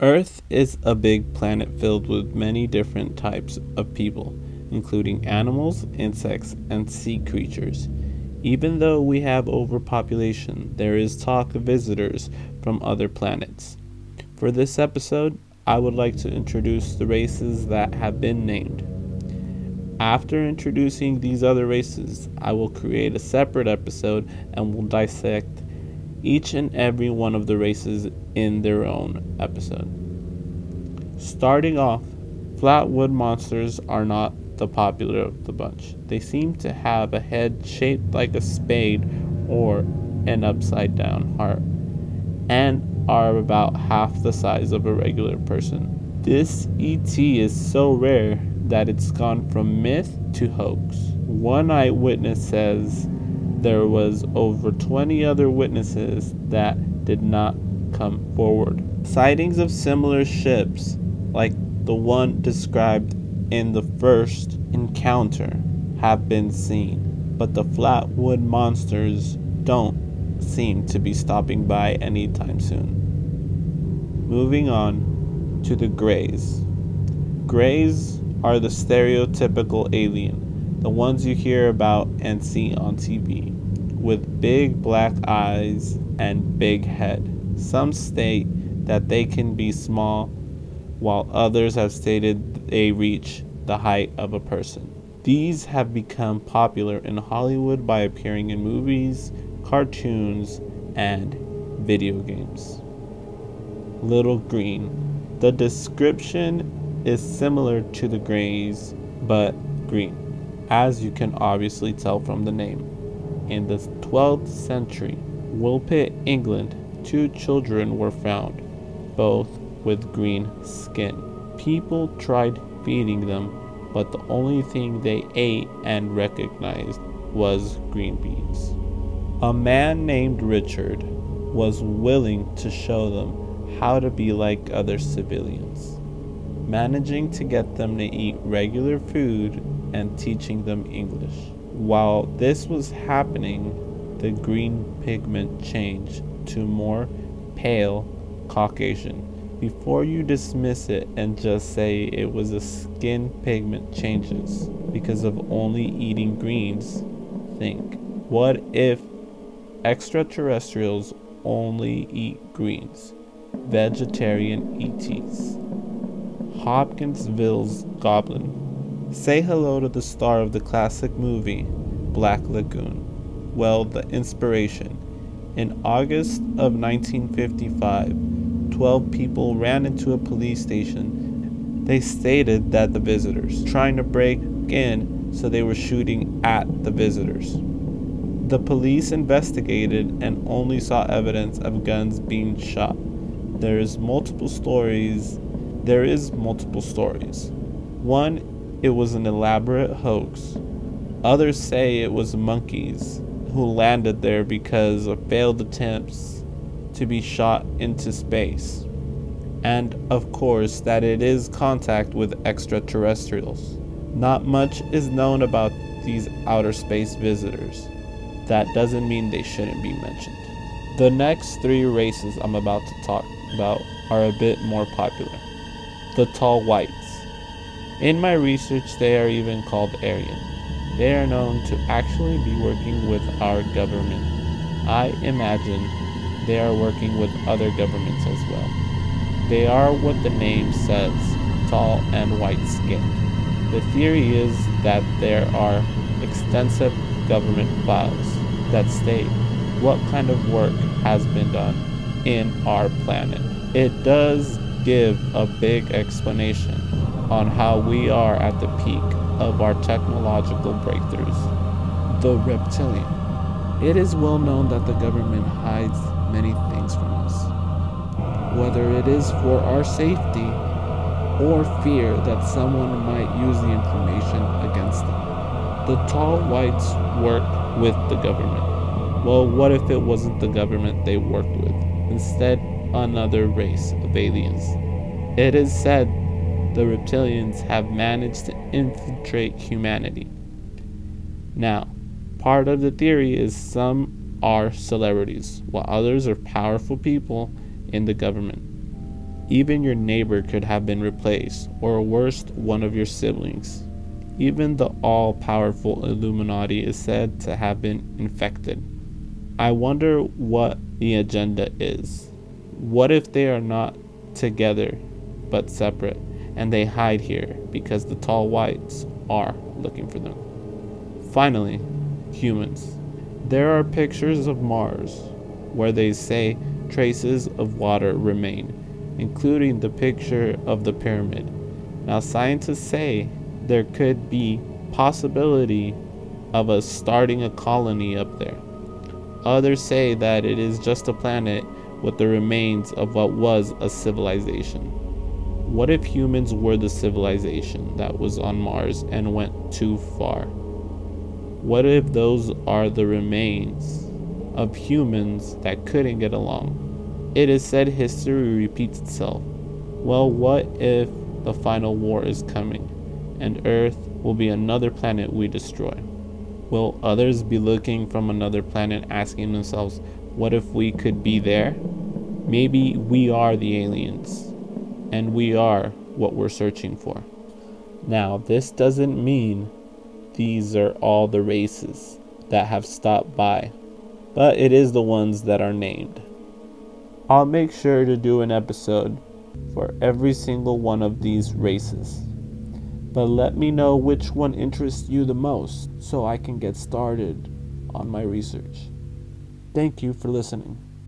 Earth is a big planet filled with many different types of people, including animals, insects, and sea creatures. Even though we have overpopulation, there is talk of visitors from other planets. For this episode, I would like to introduce the races that have been named. After introducing these other races, I will create a separate episode and will dissect each and every one of the races in their own episode. Starting off, flatwood monsters are not the popular of the bunch. They seem to have a head shaped like a spade or an upside down heart, and are about half the size of a regular person. This ET is so rare that it's gone from myth to hoax. One eyewitness says there was over 20 other witnesses that did not come forward. Sightings of similar ships, like the one described in the first encounter, have been seen, but the flatwood monsters don't seem to be stopping by anytime soon. Moving on to the Greys. Greys are the stereotypical alien, the ones you hear about and see on TV, with big black eyes and big head. Some state that they can be small, while others have stated they reach the height of a person. These have become popular in Hollywood by appearing in movies, cartoons, and video games. Little Green. The description is similar to the Greys, but green, as you can obviously tell from the name. In the 12th century, Woolpit, England, two children were found, both with green skin. People tried feeding them, but the only thing they ate and recognized was green beans. A man named Richard was willing to show them how to be like other civilians managing to get them to eat regular food and teaching them English. While this was happening, the green pigment changed to more pale Caucasian. Before you dismiss it and just say it was a skin pigment changes because of only eating greens, think what if extraterrestrials only eat greens? Vegetarian ETs. Hopkinsville's Goblin. Say hello to the star of the classic movie, Black Lagoon. Well, the inspiration. In August of 1955, 12 people ran into a police station. They stated that the visitors trying to break in, so they were shooting at the visitors. The police investigated and only saw evidence of guns being shot. There is multiple stories there is multiple stories. One, it was an elaborate hoax. Others say it was monkeys who landed there because of failed attempts to be shot into space. And of course, that it is contact with extraterrestrials. Not much is known about these outer space visitors. That doesn't mean they shouldn't be mentioned. The next three races I'm about to talk about are a bit more popular the tall whites. In my research, they are even called Aryan. They are known to actually be working with our government. I imagine they are working with other governments as well. They are what the name says tall and white skinned. The theory is that there are extensive government files that state what kind of work has been done in our planet. It does give a big explanation on how we are at the peak of our technological breakthroughs. The reptilian. It is well known that the government hides many things from us, whether it is for our safety or fear that someone might use the information against them. The tall whites work with the government. Well, what if it wasn't the government they worked with? Instead, another race of aliens. It is said the reptilians have managed to infiltrate humanity. Now, part of the theory is some are celebrities, while others are powerful people in the government. Even your neighbor could have been replaced, or worse, one of your siblings. Even the all powerful Illuminati is said to have been infected. I wonder what the agenda is. What if they are not together but separate and they hide here because the tall whites are looking for them? Finally, humans. There are pictures of Mars where they say traces of water remain, including the picture of the pyramid. Now scientists say there could be possibility of us starting a colony up there. Others say that it is just a planet with the remains of what was a civilization. What if humans were the civilization that was on Mars and went too far? What if those are the remains of humans that couldn't get along? It is said history repeats itself. Well, what if the final war is coming? and Earth will be another planet we destroy. Will others be looking from another planet asking themselves, what if we could be there? Maybe we are the aliens, and we are what we're searching for. Now, this doesn't mean these are all the races that have stopped by, but it is the ones that are named. I'll make sure to do an episode for every single one of these races but let me know which one interests you the most so I can get started on my research. Thank you for listening.